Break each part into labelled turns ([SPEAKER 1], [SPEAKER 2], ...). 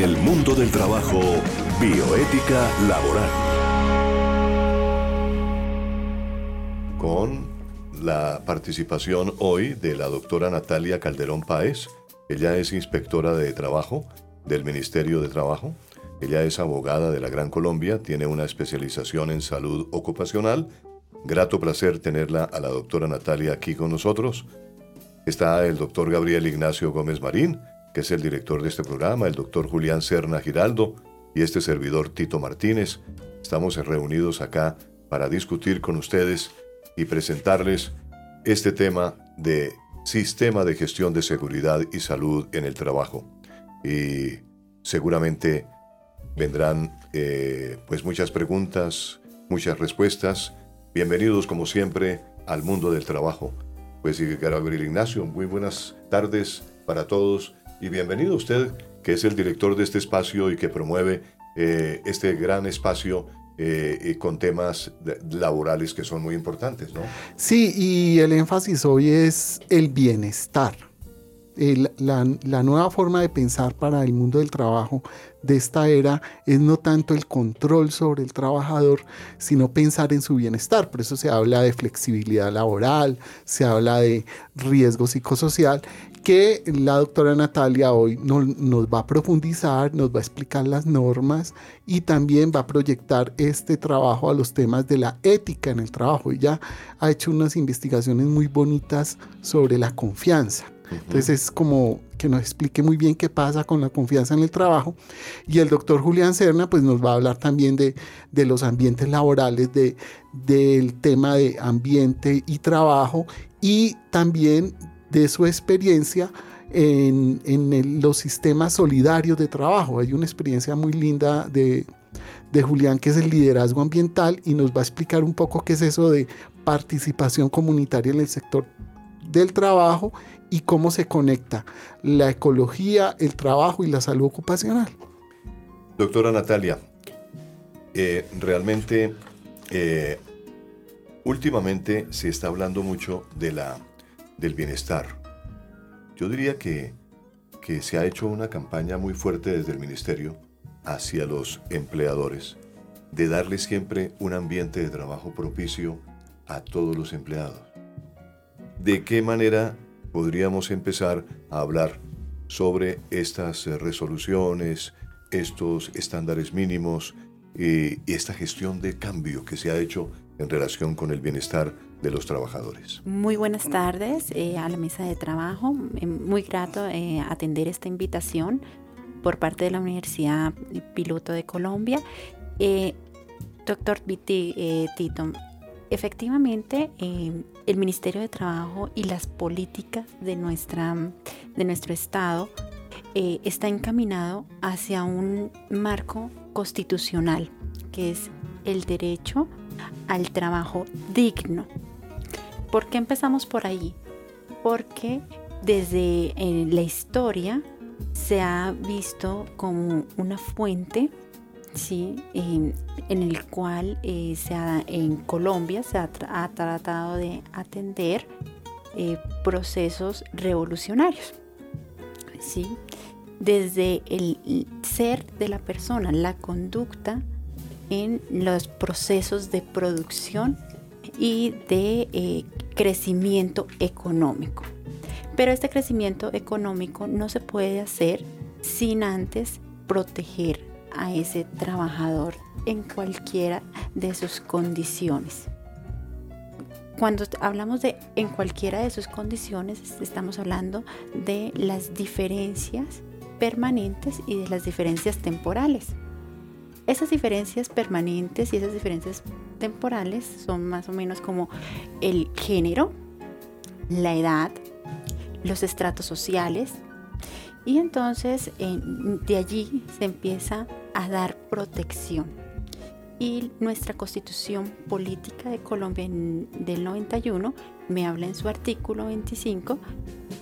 [SPEAKER 1] En el mundo del trabajo, bioética laboral. Con la participación hoy de la doctora Natalia Calderón Páez. Ella es inspectora de trabajo del Ministerio de Trabajo. Ella es abogada de la Gran Colombia, tiene una especialización en salud ocupacional. Grato placer tenerla a la doctora Natalia aquí con nosotros. Está el doctor Gabriel Ignacio Gómez Marín, que es el director de este programa, el doctor Julián Serna Giraldo y este servidor Tito Martínez. Estamos reunidos acá para discutir con ustedes y presentarles este tema de sistema de gestión de seguridad y salud en el trabajo. Y seguramente vendrán eh, pues muchas preguntas, muchas respuestas. Bienvenidos como siempre al mundo del trabajo. Pues Gabriel Ignacio, muy buenas tardes para todos y bienvenido usted, que es el director de este espacio y que promueve eh, este gran espacio eh, con temas laborales que son muy importantes, ¿no?
[SPEAKER 2] Sí, y el énfasis hoy es el bienestar. la, la, nueva forma de pensar para el mundo del trabajo de esta era es no tanto el control sobre el trabajador, sino pensar en su bienestar. Por eso se habla de flexibilidad laboral, se habla de riesgo psicosocial que la doctora Natalia hoy nos, va a profundizar, nos va a explicar las normas y también va a proyectar este trabajo a los temas de la ética en el trabajo. Ella ha hecho unas investigaciones muy bonitas sobre la confianza. Entonces es como que nos explique muy bien qué pasa con la confianza en el trabajo. Y el doctor Julián Serna pues nos va a hablar también de, los ambientes laborales, de, del tema de ambiente y trabajo y también de su experiencia en, los sistemas solidarios de trabajo. Hay una experiencia muy linda de, Julián que es el liderazgo ambiental y nos va a explicar un poco qué es eso de participación comunitaria en el sector del trabajo y cómo se conecta la ecología, el trabajo y la salud ocupacional.
[SPEAKER 1] Doctora Natalia, eh, realmente eh, últimamente se está hablando mucho de la del bienestar. Yo diría que, que se ha hecho una campaña muy fuerte desde el Ministerio hacia los empleadores de darle siempre un ambiente de trabajo propicio a todos los empleados. ¿De qué manera podríamos empezar a hablar sobre estas resoluciones, estos estándares mínimos y, esta gestión de cambio que se ha hecho en relación con el bienestar de los trabajadores.
[SPEAKER 3] Muy buenas tardes eh, a la mesa de trabajo. Eh, muy grato eh, atender esta invitación por parte de la Universidad Piloto de Colombia. doctor Viti, Tito, efectivamente el Ministerio de Trabajo y las políticas de, nuestra, de nuestro Estado está encaminado hacia un marco constitucional que es el derecho al trabajo digno. ¿Por qué empezamos por ahí? Porque desde eh, la historia se ha visto como una fuente ¿sí? en, el cual eh, se en Colombia se ha, tratado de atender eh, procesos revolucionarios. ¿sí? Desde el ser de la persona, la conducta en los procesos de producción y de crecimiento económico. Pero este crecimiento económico no se puede hacer sin antes proteger a ese trabajador en cualquiera de sus condiciones. Cuando hablamos de en cualquiera de sus condiciones, estamos hablando de las diferencias permanentes y de las diferencias temporales. Esas diferencias permanentes y esas diferencias temporales son más o menos como el género, la edad, los estratos sociales. Y entonces de allí se empieza a dar protección. Y nuestra constitución política de Colombia del 91 me habla en su artículo 25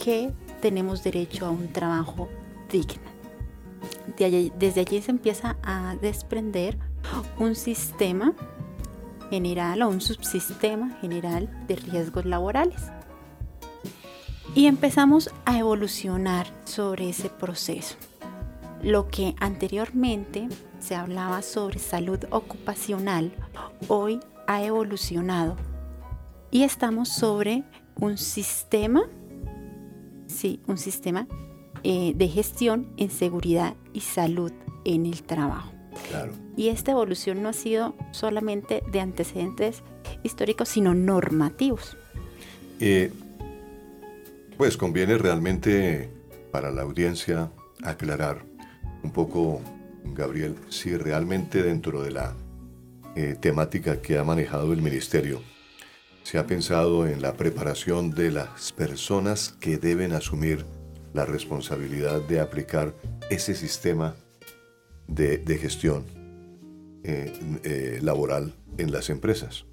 [SPEAKER 3] que tenemos derecho a un trabajo digno desde allí se empieza a desprender un sistema general o un subsistema general de riesgos laborales. Y empezamos a evolucionar sobre ese proceso. lo que anteriormente se hablaba sobre salud ocupacional, hoy ha evolucionado y estamos sobre un sistema, sí, un sistema eh, de gestión en seguridad y salud en el trabajo. Y esta evolución no ha sido solamente de antecedentes históricos, sino normativos.
[SPEAKER 1] Eh, pues conviene realmente para la audiencia aclarar un poco, Gabriel, si realmente dentro de la eh, temática que ha manejado el ministerio se ha pensado en la preparación de las personas que deben asumir la responsabilidad de aplicar ese sistema de, gestión eh, eh, laboral en las empresas.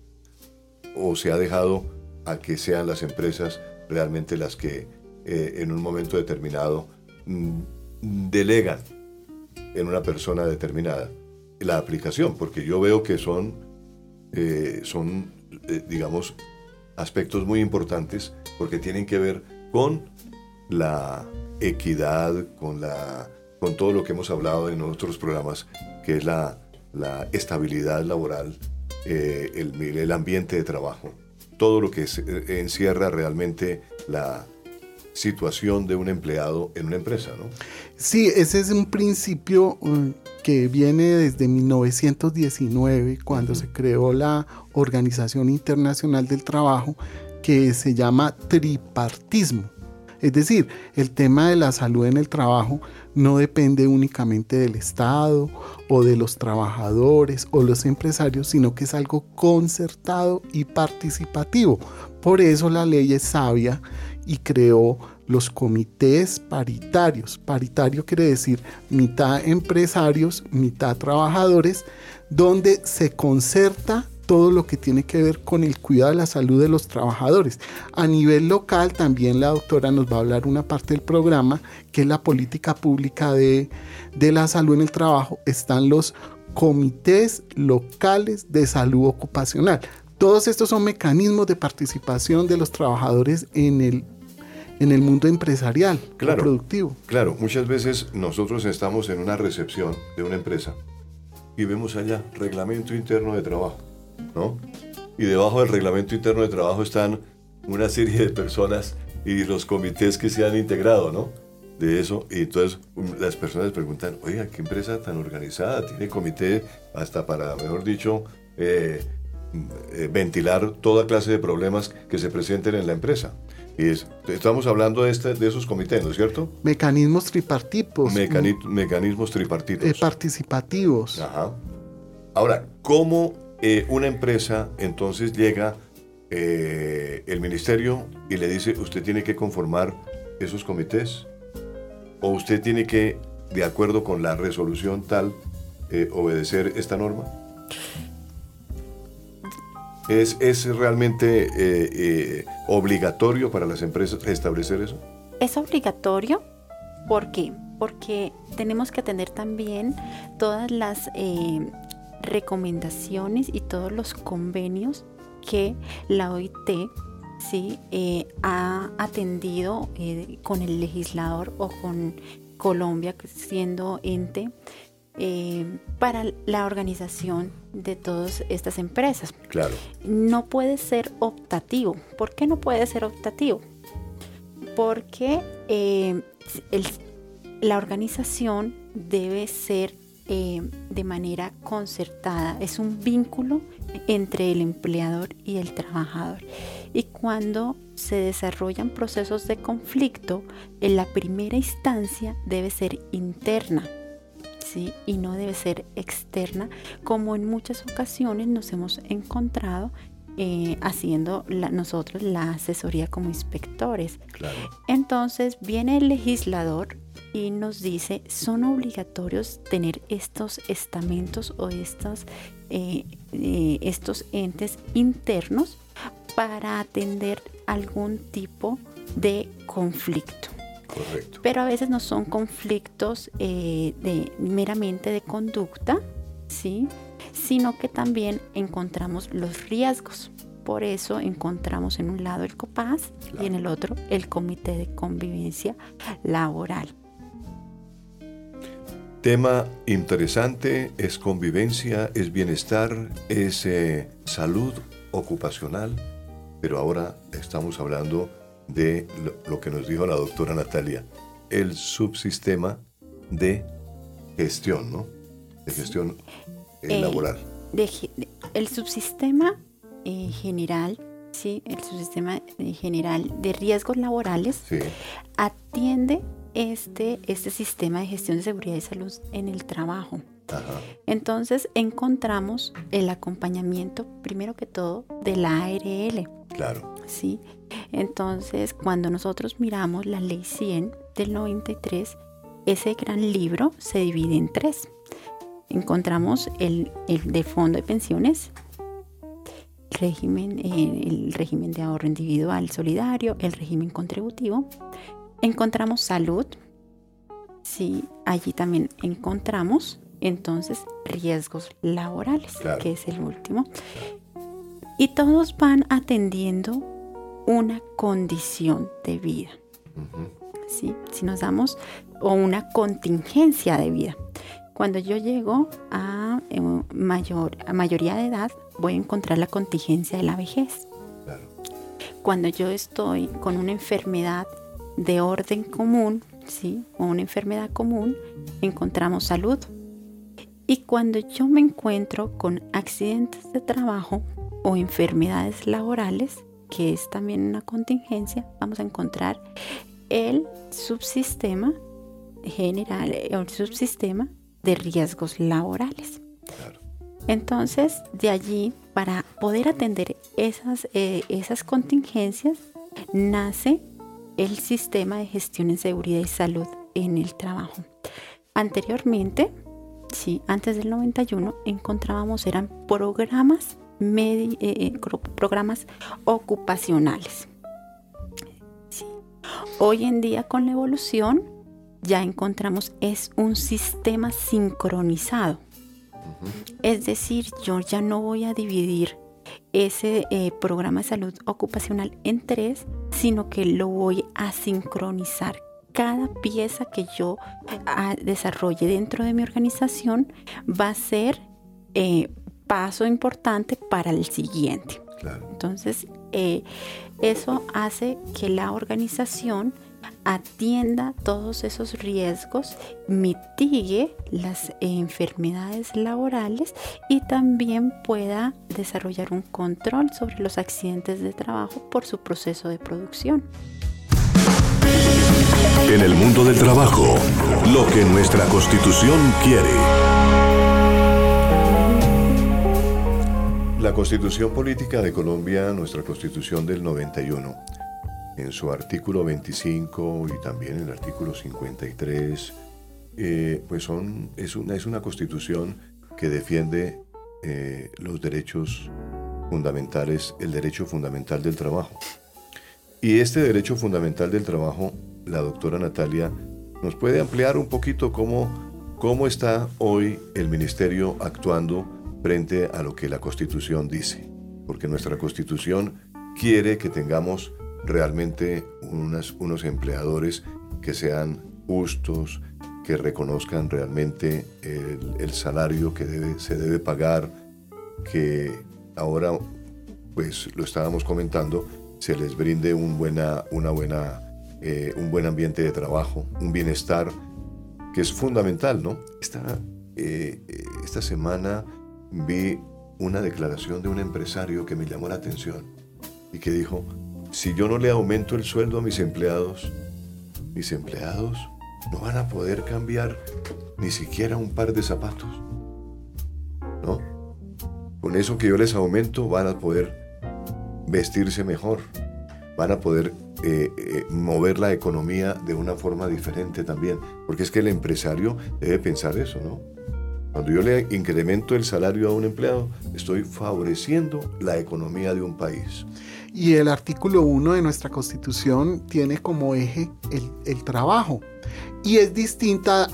[SPEAKER 1] O se ha dejado a que sean las empresas realmente las que en un momento determinado mm, delegan en una persona determinada la aplicación, porque yo veo que son, eh, son eh, digamos, aspectos muy importantes porque tienen que ver con la equidad, con, la, con todo lo que hemos hablado en otros programas, que es la, la estabilidad laboral, eh, el, el ambiente de trabajo, todo lo que encierra realmente la, situación de un empleado en una empresa, ¿no?
[SPEAKER 2] Sí, ese es un principio uh, que viene desde 1919, cuando se creó la Organización Internacional del Trabajo, que se llama tripartismo. Es decir, el tema de la salud en el trabajo no depende únicamente del Estado o de los trabajadores o los empresarios, sino que es algo concertado y participativo. Por eso la ley es sabia y creó los comités paritarios. Paritario quiere decir mitad empresarios, mitad trabajadores, donde se concerta todo lo que tiene que ver con el cuidado de la salud de los trabajadores. A nivel local, también la doctora nos va a hablar una parte del programa, que es la política pública de, de la salud en el trabajo. Están los comités locales de salud ocupacional. Todos estos son mecanismos de participación de los trabajadores en el en el mundo empresarial,
[SPEAKER 1] claro,
[SPEAKER 2] productivo.
[SPEAKER 1] Claro, muchas veces nosotros estamos en una recepción de una empresa y vemos allá reglamento interno de trabajo, ¿no? Y debajo del reglamento interno de trabajo están una serie de personas y los comités que se han integrado, ¿no? De eso, y entonces um, las personas preguntan, oiga, ¿qué empresa tan organizada? Tiene comité hasta para, mejor dicho, eh, eh, ventilar toda clase de problemas que se presenten en la empresa. Y estamos hablando de, este, de esos comités, ¿no es cierto?
[SPEAKER 2] Mecanismos tripartitos.
[SPEAKER 1] mecanismos tripartitos.
[SPEAKER 2] Eh, participativos.
[SPEAKER 1] Ajá. Ahora, ¿cómo eh, una empresa entonces llega eh, el ministerio y le dice, usted tiene que conformar esos comités? ¿O usted tiene que, de acuerdo con la resolución tal, obedecer esta norma? ¿Es, es realmente eh, eh, obligatorio para las empresas establecer eso?
[SPEAKER 3] Es obligatorio. ¿Por qué? Porque tenemos que atender también todas las eh, recomendaciones y todos los convenios que la OIT ¿sí? ha atendido con el legislador o con Colombia siendo ente eh, para la organización de todas estas empresas.
[SPEAKER 1] Claro.
[SPEAKER 3] No puede ser optativo. ¿Por qué no puede ser optativo? Porque eh, la organización debe ser eh, de manera concertada. Es un vínculo entre el empleador y el trabajador. Y cuando se desarrollan procesos de conflicto, en la primera instancia debe ser interna y no debe ser externa, como en muchas ocasiones nos hemos encontrado eh, haciendo nosotros la asesoría como inspectores. Entonces viene el legislador y nos dice, son obligatorios tener estos estamentos o estos, eh, eh, estos entes internos para atender algún tipo de conflicto. Pero a veces no son conflictos eh, de, meramente de conducta, ¿sí? sino que también encontramos los riesgos. Por eso encontramos en un lado el COPAS y en el otro el Comité de Convivencia Laboral.
[SPEAKER 1] Tema interesante, es convivencia, es bienestar, es eh, salud ocupacional, pero ahora estamos hablando de lo, que nos dijo la doctora Natalia, el subsistema de gestión, ¿no? De gestión eh, laboral.
[SPEAKER 3] el subsistema eh, general, sí, el subsistema general de riesgos laborales atiende este, este sistema de gestión de seguridad y salud en el trabajo. Entonces encontramos el acompañamiento, primero que todo, de la ARL.
[SPEAKER 1] Claro.
[SPEAKER 3] Sí. Entonces, cuando nosotros miramos la ley 100 del 93, ese gran libro se divide en tres. Encontramos el, de fondo de pensiones, régimen, eh, el régimen de ahorro individual solidario, el régimen contributivo Encontramos salud. Sí, allí también encontramos entonces riesgos laborales, que es el último. Y todos van atendiendo una condición de vida. ¿Sí? Si nos damos, o una contingencia de vida. Cuando yo llego a, eh, mayor, a mayoría de edad, voy a encontrar la contingencia de la vejez. Cuando yo estoy con una enfermedad de orden común, ¿sí? o una enfermedad común, encontramos salud. Y cuando yo me encuentro con accidentes de trabajo o enfermedades laborales, que es también una contingencia, vamos a encontrar el subsistema general o el subsistema de riesgos laborales. Entonces, de allí, para poder atender esas, eh, esas contingencias, nace el sistema de gestión en seguridad y salud en el trabajo. Anteriormente, sí, antes del 91, encontrábamos, eran programas, eh, eh, programas ocupacionales. Hoy en día con la evolución ya encontramos es un sistema sincronizado. Es decir, yo ya no voy a dividir ese eh, programa de salud ocupacional en tres, sino que lo voy a sincronizar. Cada pieza que yo ah, desarrolle dentro de mi organización va a ser eh, paso importante para el siguiente. Entonces, eh, eso hace que la organización atienda todos esos riesgos, mitigue las enfermedades laborales y también pueda desarrollar un control sobre los accidentes de trabajo por su proceso de producción.
[SPEAKER 4] En el mundo del trabajo, lo que nuestra constitución quiere.
[SPEAKER 1] La constitución política de Colombia, nuestra constitución del 91, en su artículo 25 y también en el artículo 53, eh, pues son, es, una, es una constitución que defiende eh, los derechos fundamentales, el derecho fundamental del trabajo. Y este derecho fundamental del trabajo, la doctora Natalia nos puede ampliar un poquito cómo, cómo está hoy el ministerio actuando frente a lo que la constitución dice. Porque nuestra constitución quiere que tengamos realmente unos empleadores que sean justos, que reconozcan realmente el, salario que debe, se debe pagar, que ahora, pues lo estábamos comentando, se les brinde un, buena, una buena, eh, un buen ambiente de trabajo, un bienestar, que es fundamental, ¿no? Esta, eh, esta semana vi una declaración de un empresario que me llamó la atención y que dijo, si yo no le aumento el sueldo a mis empleados, mis empleados no van a poder cambiar ni siquiera un par de zapatos. ¿No? Con eso que yo les aumento van a poder vestirse mejor, van a poder eh, eh, mover la economía de una forma diferente también, porque es que el empresario debe pensar eso, ¿no? Cuando yo le incremento el salario a un empleado, estoy favoreciendo la economía de un país.
[SPEAKER 2] Y el artículo 1 de nuestra constitución tiene como eje el, trabajo. Y es distinta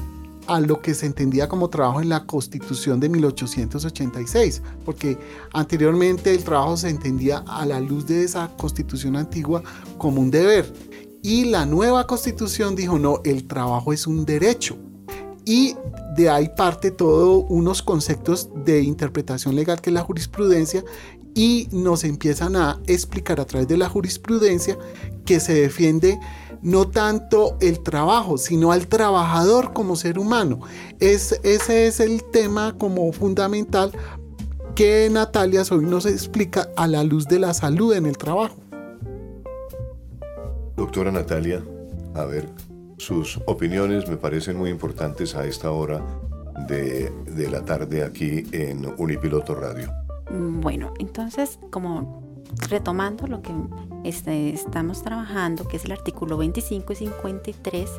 [SPEAKER 2] a lo que se entendía como trabajo en la constitución de 1886, porque anteriormente el trabajo se entendía a la luz de esa constitución antigua como un deber. Y la nueva constitución dijo, no, el trabajo es un derecho. Y de ahí parte todo unos conceptos de interpretación legal que es la jurisprudencia y nos empiezan a explicar a través de la jurisprudencia que se defiende no tanto el trabajo, sino al trabajador como ser humano. Es, ese es el tema como fundamental que Natalia hoy nos explica a la luz de la salud en el trabajo.
[SPEAKER 1] Doctora Natalia, a ver, sus opiniones me parecen muy importantes a esta hora de, de la tarde aquí en Unipiloto Radio.
[SPEAKER 3] Bueno, entonces, como retomando lo que este, estamos trabajando, que es el artículo 25 y 53,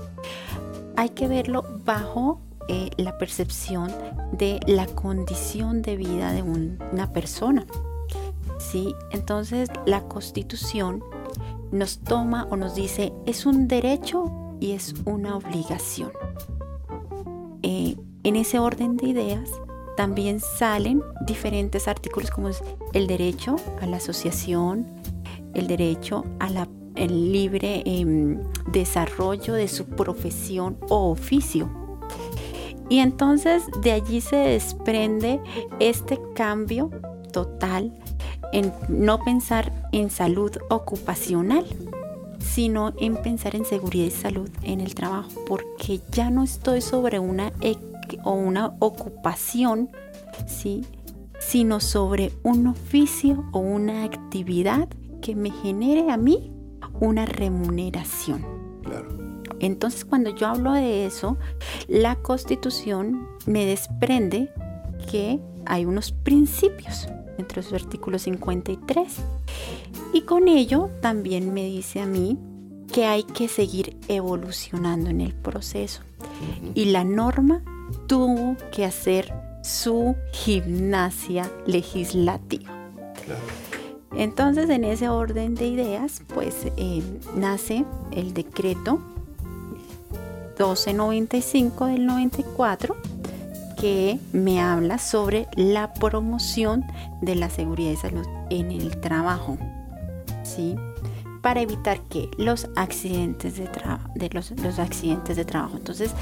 [SPEAKER 3] hay que verlo bajo eh, la percepción de la condición de vida de una persona. ¿sí? Entonces, la constitución nos toma o nos dice es un derecho y es una obligación. Eh, en ese orden de ideas, también salen diferentes artículos como el derecho a la asociación, el derecho al libre em, desarrollo de su profesión o oficio. Y entonces de allí se desprende este cambio total en no pensar en salud ocupacional, sino en pensar en seguridad y salud en el trabajo, porque ya no estoy sobre una o una ocupación, ¿sí? sino sobre un oficio o una actividad que me genere a mí una remuneración. Entonces cuando yo hablo de eso, la constitución me desprende que hay unos principios entre su artículo 53 y con ello también me dice a mí que hay que seguir evolucionando en el proceso. Y la norma tuvo que hacer su gimnasia legislativa. Entonces, en ese orden de ideas, pues eh, nace el decreto 1295 del 94 que me habla sobre la promoción de la seguridad y salud en el trabajo. ¿sí? Para evitar que los accidentes de, de los, los accidentes de trabajo. Entonces,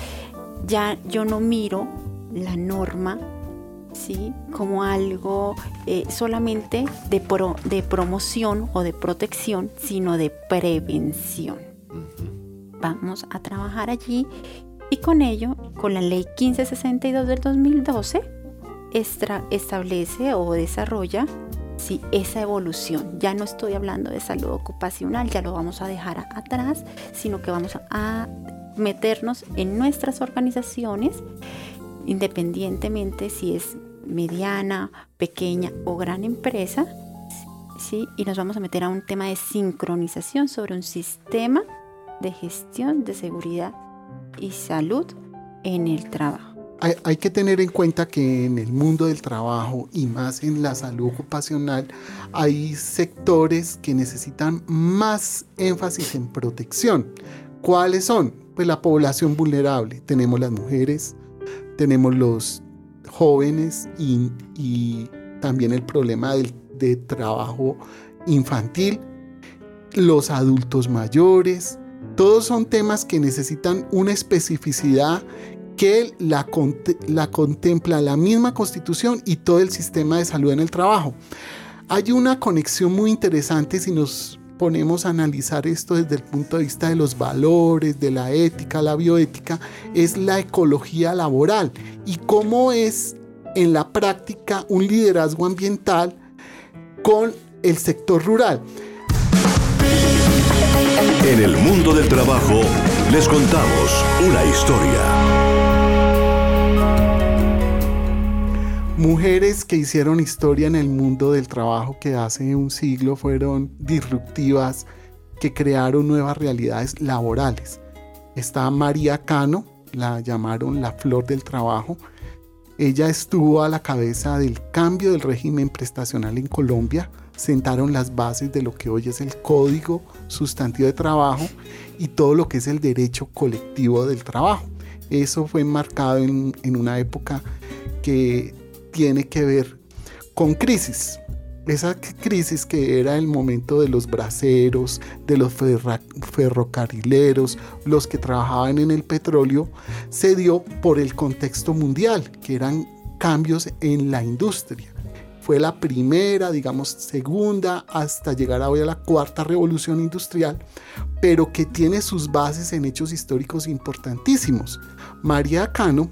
[SPEAKER 3] ya yo no miro la norma ¿sí? como algo eh, solamente de, de promoción o de protección, sino de prevención. Vamos a trabajar allí y con ello, con la ley 1562 del 2012, establece o desarrolla ¿sí? esa evolución. Ya no estoy hablando de salud ocupacional, ya lo vamos a dejar atrás, sino que vamos a meternos en nuestras organizaciones, independientemente si es mediana, pequeña o gran empresa, ¿sí? y nos vamos a meter a un tema de sincronización sobre un sistema de gestión de seguridad y salud en el trabajo.
[SPEAKER 2] Hay, hay, que tener en cuenta que en el mundo del trabajo y más en la salud ocupacional hay sectores que necesitan más énfasis en protección. ¿Cuáles son? Pues la población vulnerable. Tenemos las mujeres, tenemos los jóvenes y, también el problema del, de trabajo infantil, los adultos mayores. Todos son temas que necesitan una especificidad que la, la contempla la misma constitución y todo el sistema de salud en el trabajo. Hay una conexión muy interesante si nos ponemos a analizar esto desde el punto de vista de los valores, de la ética, la bioética, es la ecología laboral y cómo es en la práctica un liderazgo ambiental con el sector rural.
[SPEAKER 4] En el mundo del trabajo les contamos una historia.
[SPEAKER 2] Mujeres que hicieron historia en el mundo del trabajo que hace un siglo fueron disruptivas, que crearon nuevas realidades laborales. Está María Cano, la llamaron la flor del trabajo. Ella estuvo a la cabeza del cambio del régimen prestacional en Colombia, sentaron las bases de lo que hoy es el Código Sustantivo de Trabajo y todo lo que es el derecho colectivo del trabajo. Eso fue marcado en, en una época que tiene que ver con crisis. esa crisis que era el momento de los braceros, de los ferrocarrileros, los que trabajaban en el petróleo, se dio por el contexto mundial, que eran cambios en la industria. Fue la primera, digamos, segunda, hasta llegar hoy a la cuarta revolución industrial, pero que tiene sus bases en hechos históricos importantísimos. María Cano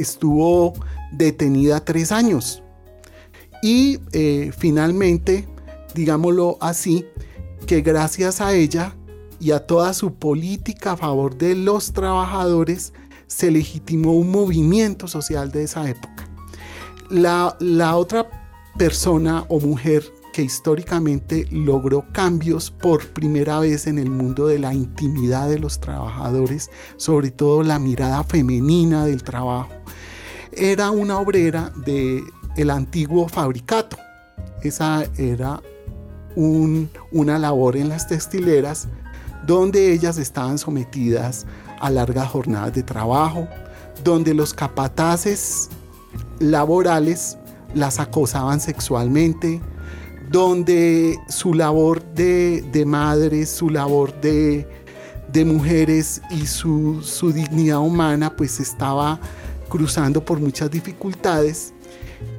[SPEAKER 2] estuvo detenida tres años y eh, finalmente, digámoslo así, que gracias a ella y a toda su política a favor de los trabajadores, se legitimó un movimiento social de esa época. La, la otra persona o mujer históricamente logró cambios por primera vez en el mundo de la intimidad de los trabajadores, sobre todo la mirada femenina del trabajo, era una obrera de el antiguo fabricato. Esa era una labor en las textileras donde ellas estaban sometidas a largas jornadas de trabajo, donde los capataces laborales las acosaban sexualmente, donde su labor de, madres, su labor de, mujeres y su, su dignidad humana pues estaba cruzando por muchas dificultades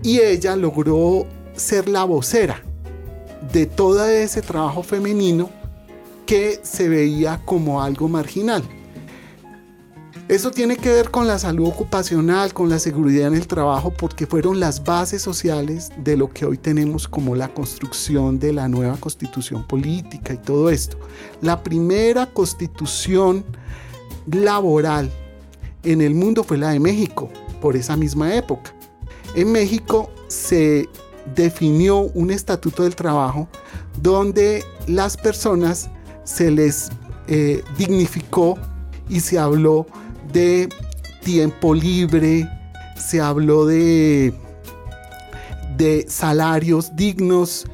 [SPEAKER 2] y ella logró ser la vocera de todo ese trabajo femenino que se veía como algo marginal. Eso tiene que ver con la salud ocupacional, con la seguridad en el trabajo, porque fueron las bases sociales de lo que hoy tenemos como la construcción de la nueva constitución política y todo esto. La primera constitución laboral en el mundo fue la de México, por esa misma época. En México se definió un estatuto del trabajo donde las personas se les eh, dignificó y se habló de tiempo libre, se habló de, de salarios dignos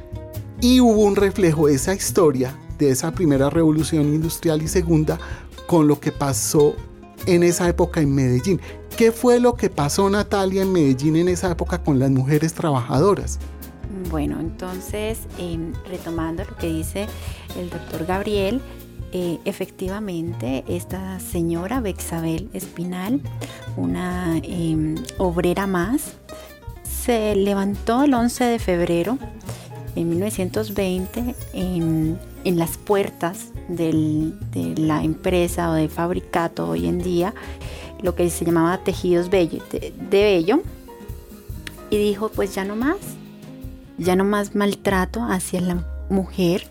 [SPEAKER 2] y hubo un reflejo de esa historia, de esa primera revolución industrial y segunda, con lo que pasó en esa época en Medellín. ¿Qué fue lo que pasó Natalia en Medellín en esa época con las mujeres trabajadoras?
[SPEAKER 3] Bueno, entonces, em, retomando lo que dice el doctor Gabriel, eh, efectivamente, esta señora Bexabel Espinal, una em, obrera más, se levantó el 11 de febrero en 1920 en, las puertas de la empresa o de fabricato hoy en día lo que se llamaba tejidos bello, de, bello y dijo pues ya no más, ya no más maltrato hacia la mujer,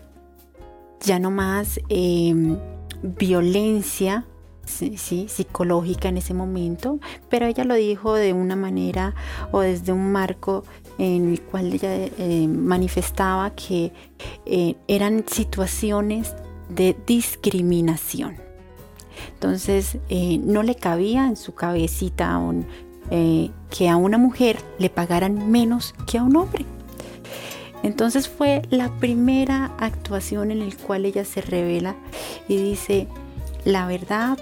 [SPEAKER 3] ya no más em, violencia psicológica en ese momento, pero ella lo dijo de una manera o desde un marco en el cual ella eh, manifestaba que eh, eran situaciones de discriminación. Entonces eh, no le cabía en su cabecita eh, que a una mujer le pagaran menos que a un hombre. Entonces fue la primera actuación en la cual ella se revela y dice, la verdad,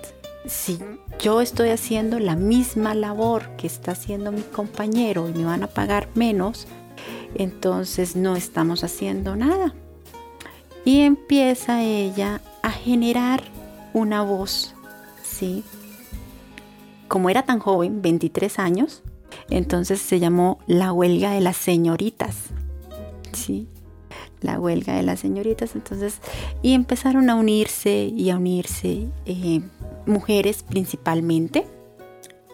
[SPEAKER 3] si yo estoy haciendo la misma labor que está haciendo mi compañero y me van a pagar menos, entonces no estamos haciendo nada. Y empieza ella a generar una voz, ¿sí? Como era tan joven, 23 años, entonces se llamó la huelga de las señoritas, ¿sí? La huelga de las señoritas, entonces, y empezaron a unirse y a unirse eh, mujeres principalmente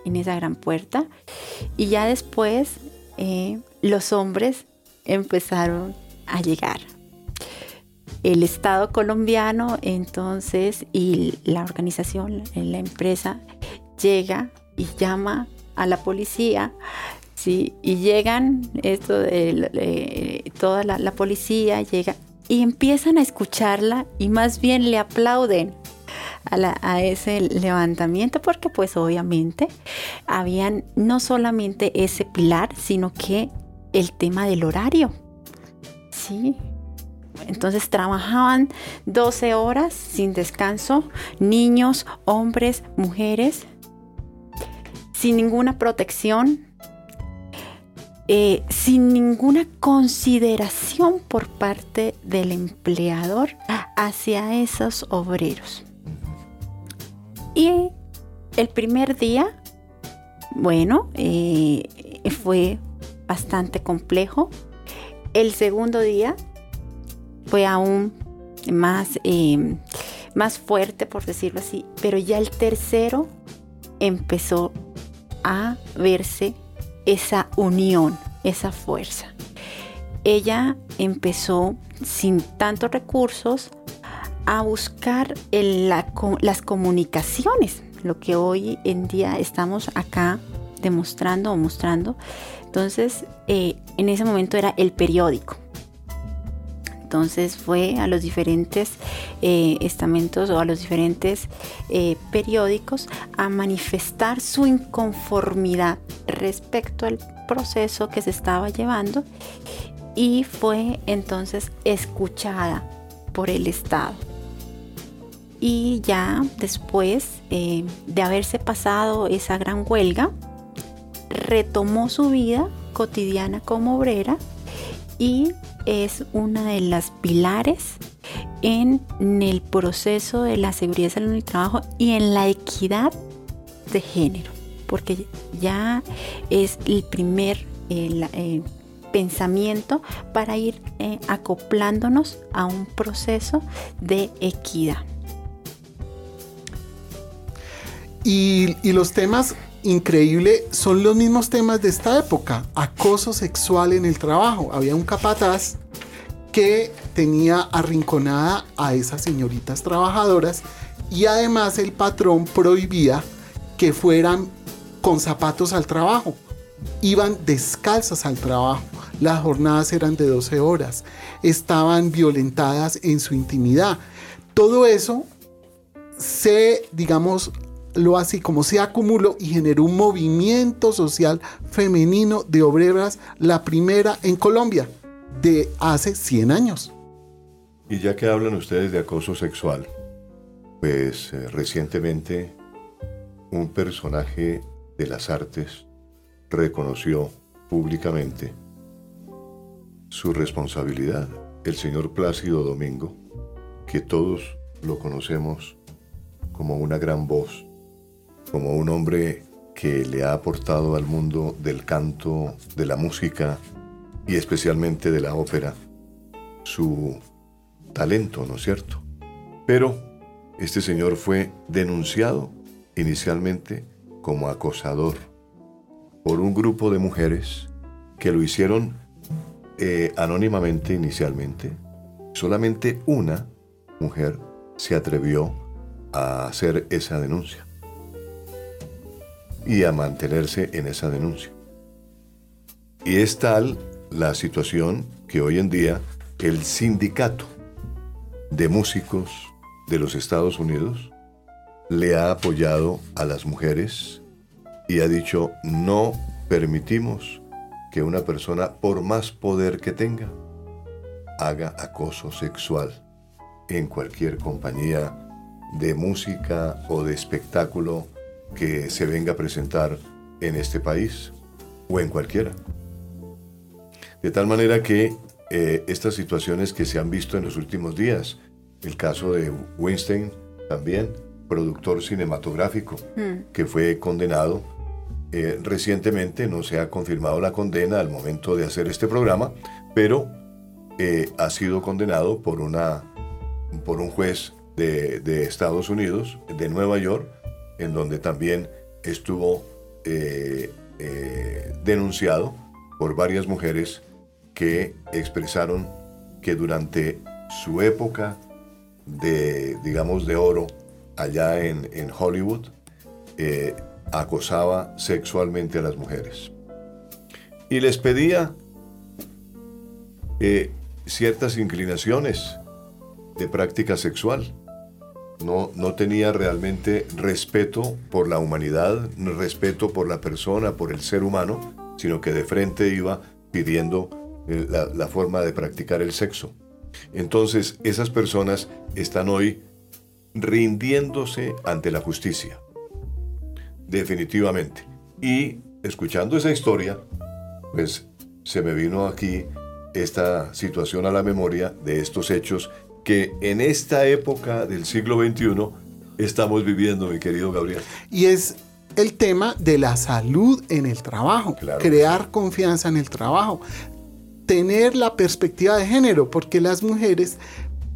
[SPEAKER 3] en esa gran puerta, y ya después eh, los hombres empezaron a llegar el Estado colombiano entonces y la organización, la empresa llega y llama a la policía, ¿sí? y llegan, esto de, toda la, policía llega y empiezan a escucharla y más bien le aplauden a, a, ese levantamiento porque pues obviamente habían no solamente ese pilar, sino que el tema del horario. Sí, entonces trabajaban 12 horas sin descanso, niños, hombres, mujeres, sin ninguna protección. Eh, sin ninguna consideración por parte del empleador hacia esos obreros. Y el primer día, bueno, eh, fue bastante complejo. El segundo día fue aún más, eh, más fuerte, por decirlo así, pero ya el tercero empezó a verse esa unión, esa fuerza. Ella empezó sin tantos recursos a buscar las comunicaciones, lo que hoy en día estamos acá demostrando o mostrando. Entonces, eh, en ese momento era el periódico. Entonces fue a los diferentes eh, estamentos o a los diferentes eh, periódicos a manifestar su inconformidad respecto al proceso que se estaba llevando y fue entonces escuchada por el Estado. Y ya después eh, de haberse pasado esa gran huelga, retomó su vida cotidiana como obrera y es una de las pilares en el proceso de la seguridad salud en el trabajo y en la equidad de género, porque ya es el primer eh, pensamiento para ir eh, acoplándonos a un proceso de equidad.
[SPEAKER 2] Y, y los temas increíble son los mismos temas de esta época. Acoso sexual en el trabajo. Había un capataz que tenía arrinconada a esas señoritas trabajadoras y además el patrón prohibía que fueran con zapatos al trabajo. Iban descalzas al trabajo. Las jornadas eran de 12 horas. Estaban violentadas en su intimidad. Todo eso se, digamos, lo así como se acumuló y generó un movimiento social femenino de obreras, la primera en Colombia, de hace 100 años.
[SPEAKER 1] Y ya que hablan ustedes de acoso sexual, pues eh, recientemente un personaje de las artes reconoció públicamente su responsabilidad, el señor Plácido Domingo, que todos lo conocemos como una gran voz como un hombre que le ha aportado al mundo del canto, de la música y especialmente de la ópera su talento, ¿no es cierto? Pero este señor fue denunciado inicialmente como acosador por un grupo de mujeres que lo hicieron eh, anónimamente inicialmente. Solamente una mujer se atrevió a hacer esa denuncia y a mantenerse en esa denuncia. Y es tal la situación que hoy en día el sindicato de músicos de los Estados Unidos le ha apoyado a las mujeres y ha dicho no permitimos que una persona, por más poder que tenga, haga acoso sexual en cualquier compañía de música o de espectáculo que se venga a presentar en este país o en cualquiera. De tal manera que eh, estas situaciones que se han visto en los últimos días, el caso de Weinstein también, productor cinematográfico, hmm. que fue condenado eh, recientemente, no se ha confirmado la condena al momento de hacer este programa, pero eh, ha sido condenado por, una, por un juez de, de Estados Unidos, de Nueva York, en donde también estuvo eh, eh, denunciado por varias mujeres que expresaron que durante su época de, digamos, de oro allá en, Hollywood, eh, acosaba sexualmente a las mujeres. Y les pedía ciertas inclinaciones de práctica sexual no, tenía realmente respeto por la humanidad, respeto por la persona, por el ser humano, sino que de frente iba pidiendo eh, la, forma de practicar el sexo. Entonces, esas personas están hoy rindiéndose ante la justicia. Definitivamente. Y escuchando esa historia, pues se me vino aquí esta situación a la memoria de estos hechos que en esta época del siglo XXI estamos viviendo, mi querido Gabriel.
[SPEAKER 2] Y es el tema de la salud en el trabajo, crear confianza en el trabajo, tener la perspectiva de género, porque las mujeres,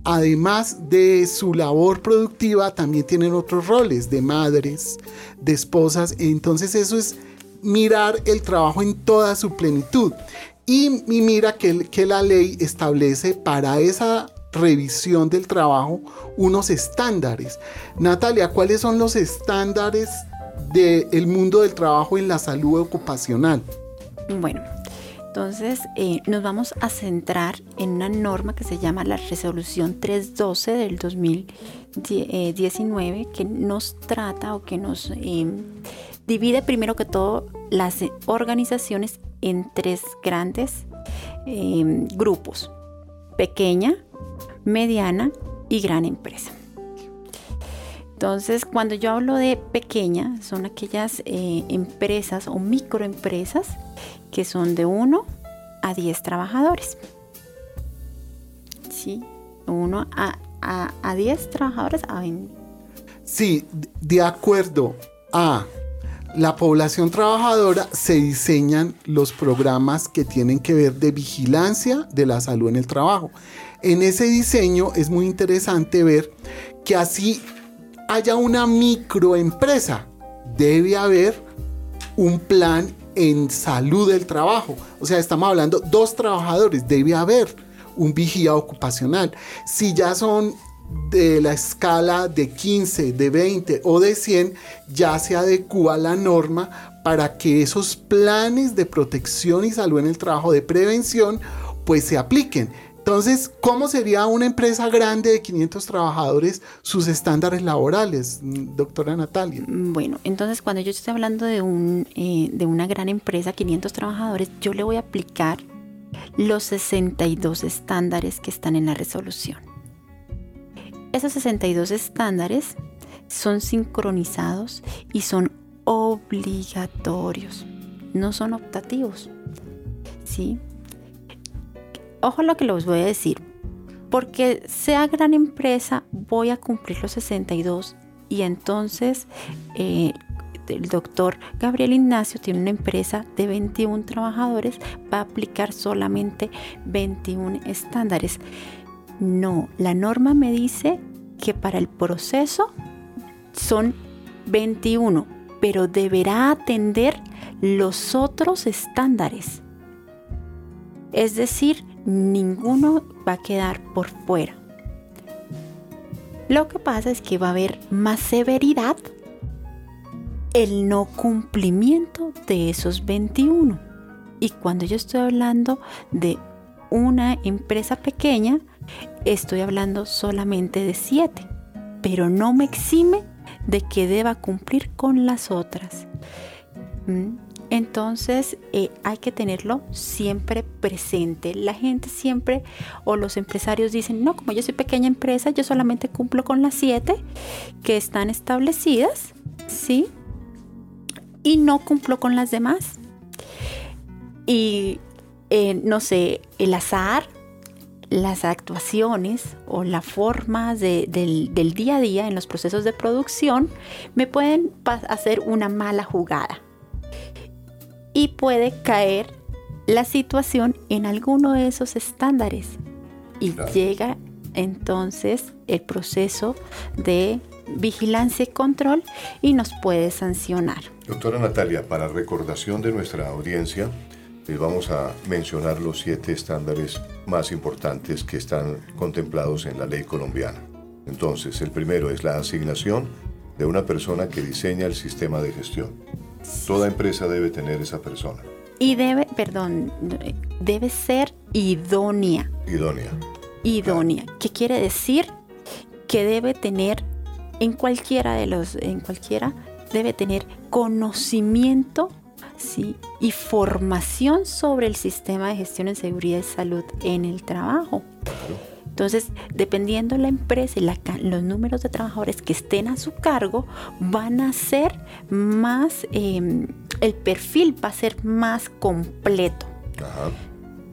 [SPEAKER 2] además de su labor productiva, también tienen otros roles de madres, de esposas, entonces eso es mirar el trabajo en toda su plenitud. Y, mira que, que la ley establece para esa revisión del trabajo unos estándares. Natalia, ¿cuáles son los estándares del mundo del trabajo en la salud ocupacional?
[SPEAKER 3] Bueno, entonces eh, nos vamos a centrar en una norma que se llama la resolución 312 del 2019 que nos trata o que nos em, divide primero que todo las organizaciones en tres grandes em, grupos, pequeña, mediana y gran empresa. Entonces, cuando yo hablo de pequeña, son aquellas eh, empresas o microempresas que son de 1 a 10 trabajadores. Sí, 1 a, a, 10 trabajadores a
[SPEAKER 2] Sí, de acuerdo a la población trabajadora se diseñan los programas que tienen que ver de vigilancia de la salud en el trabajo. En ese diseño es muy interesante ver que así haya una microempresa, debe haber un plan en salud del trabajo. O sea, estamos hablando dos trabajadores, debe haber un vigía ocupacional. Si ya son de la escala de 15, de 20 o de 100, ya se adecua la norma para que esos planes de protección y salud en el trabajo de prevención pues se apliquen. Entonces, ¿cómo sería una empresa grande de 500 trabajadores sus estándares laborales, doctora Natalia?
[SPEAKER 3] Bueno, entonces cuando yo estoy hablando de, un, eh, de una gran empresa, 500 trabajadores, yo le voy a aplicar los 62 estándares que están en la resolución. Esos 62 estándares son sincronizados y son obligatorios, no son optativos. ¿Sí? Ojo lo que les voy a decir, porque sea gran empresa voy a cumplir los 62 y entonces eh, el doctor Gabriel Ignacio tiene una empresa de 21 trabajadores, va a aplicar solamente 21 estándares. No, la norma me dice que para el proceso son 21, pero deberá atender los otros estándares. Es decir, ninguno va a quedar por fuera. Lo que pasa es que va a haber más severidad el no cumplimiento de esos 21. Y cuando yo estoy hablando de una empresa pequeña, estoy hablando solamente de 7, pero no me exime de que deba cumplir con las otras. ¿Mm? Entonces eh, hay que tenerlo siempre presente. La gente siempre o los empresarios dicen, no, como yo soy pequeña empresa, yo solamente cumplo con las siete que están establecidas, ¿sí? Y no cumplo con las demás. Y eh, no sé, el azar, las actuaciones o la forma del, del día a día en los procesos de producción me pueden hacer una mala jugada y puede caer la situación en alguno de esos estándares y llega entonces el proceso de vigilancia y control y nos puede sancionar.
[SPEAKER 1] Doctora Natalia, para recordación de nuestra audiencia, les vamos a mencionar los siete estándares más importantes que están contemplados en la ley colombiana. Entonces, el primero es la asignación de una persona que diseña el sistema de gestión. Toda empresa debe tener esa persona.
[SPEAKER 3] Y debe, perdón, debe ser idónea.
[SPEAKER 1] Idónea.
[SPEAKER 3] Idónea. ¿Qué quiere decir? Que debe tener en cualquiera de los, en cualquiera, debe tener conocimiento ¿sí? y formación sobre el sistema de gestión en seguridad y salud en el trabajo. Entonces, dependiendo la empresa y los números de trabajadores que estén a su cargo, van a ser más, em, el perfil va a ser más completo.
[SPEAKER 1] Ajá.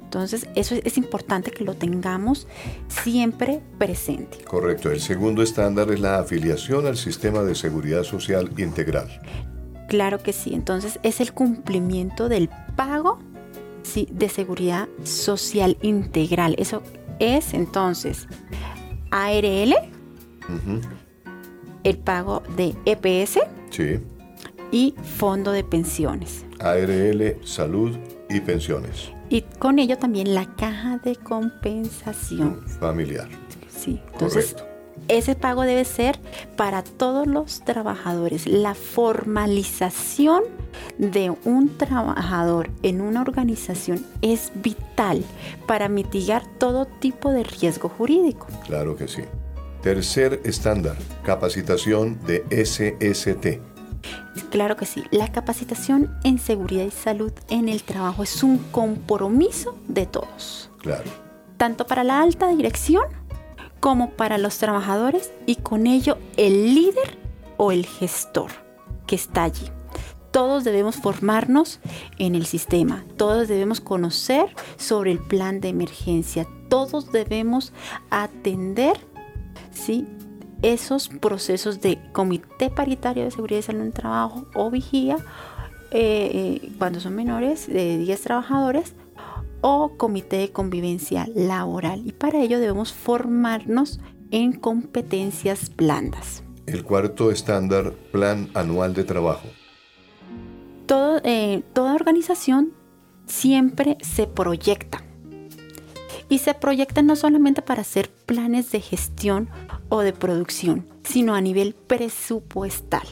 [SPEAKER 3] Entonces, eso es, es importante que lo tengamos siempre presente.
[SPEAKER 1] Correcto. El segundo estándar es la afiliación al sistema de seguridad social integral.
[SPEAKER 3] Claro que sí. Entonces, es el cumplimiento del pago sí, de seguridad social integral. Eso es entonces ARL, el pago de EPS
[SPEAKER 1] Sí.
[SPEAKER 3] y fondo de pensiones.
[SPEAKER 1] ARL, salud y pensiones.
[SPEAKER 3] Y con ello también la caja de compensación.
[SPEAKER 1] Familiar.
[SPEAKER 3] Sí. Entonces,
[SPEAKER 1] Correcto.
[SPEAKER 3] Ese pago debe ser para todos los trabajadores. La formalización de un trabajador en una organización es vital para mitigar todo tipo de riesgo jurídico.
[SPEAKER 1] Claro que sí. Tercer estándar, capacitación de SST.
[SPEAKER 3] Claro que sí, la capacitación en seguridad y salud en el trabajo es un compromiso de todos,
[SPEAKER 1] Claro.
[SPEAKER 3] tanto para la alta dirección como para los trabajadores y con ello el líder o el gestor que está allí. Todos debemos formarnos en el sistema, todos debemos conocer sobre el plan de emergencia, todos debemos atender ¿sí? esos procesos de comité paritario de seguridad y salud en el trabajo o vigía eh, eh, cuando son menores de 10 trabajadores o comité de convivencia laboral y para ello debemos formarnos en competencias blandas.
[SPEAKER 1] El cuarto estándar, plan anual de trabajo.
[SPEAKER 3] Todo, eh, toda organización siempre se proyecta. Y se proyecta no solamente para hacer planes de gestión o de producción, sino a nivel presupuestal.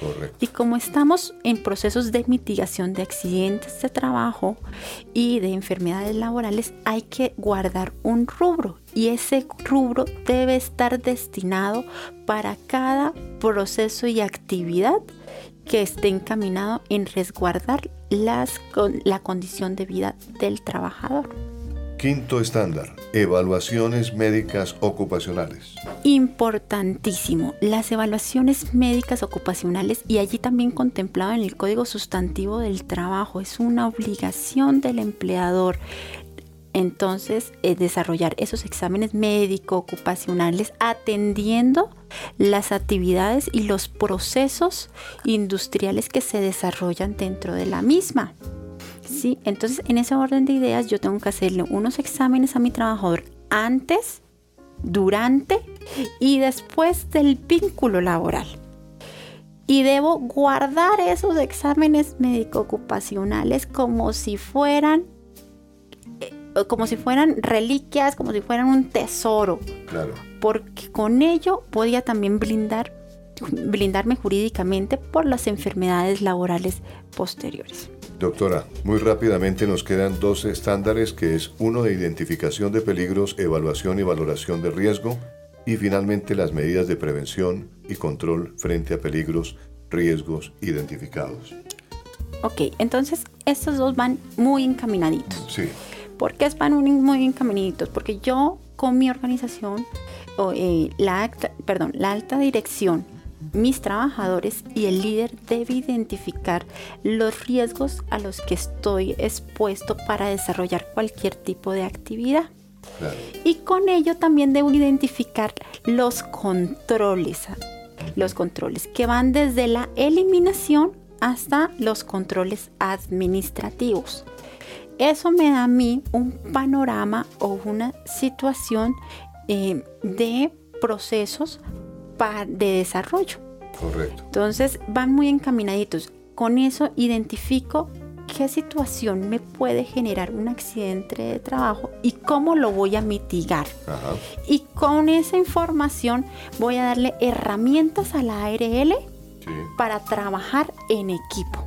[SPEAKER 1] Correcto.
[SPEAKER 3] Y como estamos en procesos de mitigación de accidentes de trabajo y de enfermedades laborales, hay que guardar un rubro y ese rubro debe estar destinado para cada proceso y actividad que esté encaminado en resguardar las, con- la condición de vida del trabajador.
[SPEAKER 1] Quinto estándar, evaluaciones médicas ocupacionales.
[SPEAKER 3] Importantísimo, las evaluaciones médicas ocupacionales y allí también contemplado en el Código Sustantivo del Trabajo, es una obligación del empleador. Entonces, eh, desarrollar esos exámenes médico ocupacionales atendiendo las actividades y los procesos industriales que se desarrollan dentro de la misma. Sí, entonces en ese orden de ideas yo tengo que hacerle unos exámenes a mi trabajador antes, durante y después del vínculo laboral. Y debo guardar esos exámenes médico-ocupacionales como si fueran eh, como si fueran reliquias, como si fueran un tesoro,
[SPEAKER 1] Claro.
[SPEAKER 3] porque con ello podía también blindar, blindarme jurídicamente por las enfermedades laborales posteriores.
[SPEAKER 1] Doctora, muy rápidamente nos quedan dos estándares que es uno de identificación de peligros, evaluación y valoración de riesgo y finalmente las medidas de prevención y control frente a peligros, riesgos identificados.
[SPEAKER 3] Ok, entonces estos dos van muy encaminaditos.
[SPEAKER 1] Sí,
[SPEAKER 3] ¿Por qué van muy, encaminaditos? Porque yo con mi organización, eh, la, acta- perdón, la alta dirección, mis trabajadores y el líder debe identificar los riesgos a los que estoy expuesto para desarrollar cualquier tipo de actividad.
[SPEAKER 1] claro.
[SPEAKER 3] Y con ello también debo identificar los controles, los controles que van desde la eliminación hasta los controles administrativos. Eso me da a mí un panorama o una situación eh, de procesos de desarrollo.
[SPEAKER 1] Correcto.
[SPEAKER 3] Entonces van muy encaminaditos. Con eso identifico qué situación me puede generar un accidente de trabajo y cómo lo voy a mitigar.
[SPEAKER 1] Ajá.
[SPEAKER 3] Y con esa información voy a darle herramientas a la ARL
[SPEAKER 1] Sí,
[SPEAKER 3] para trabajar en equipo.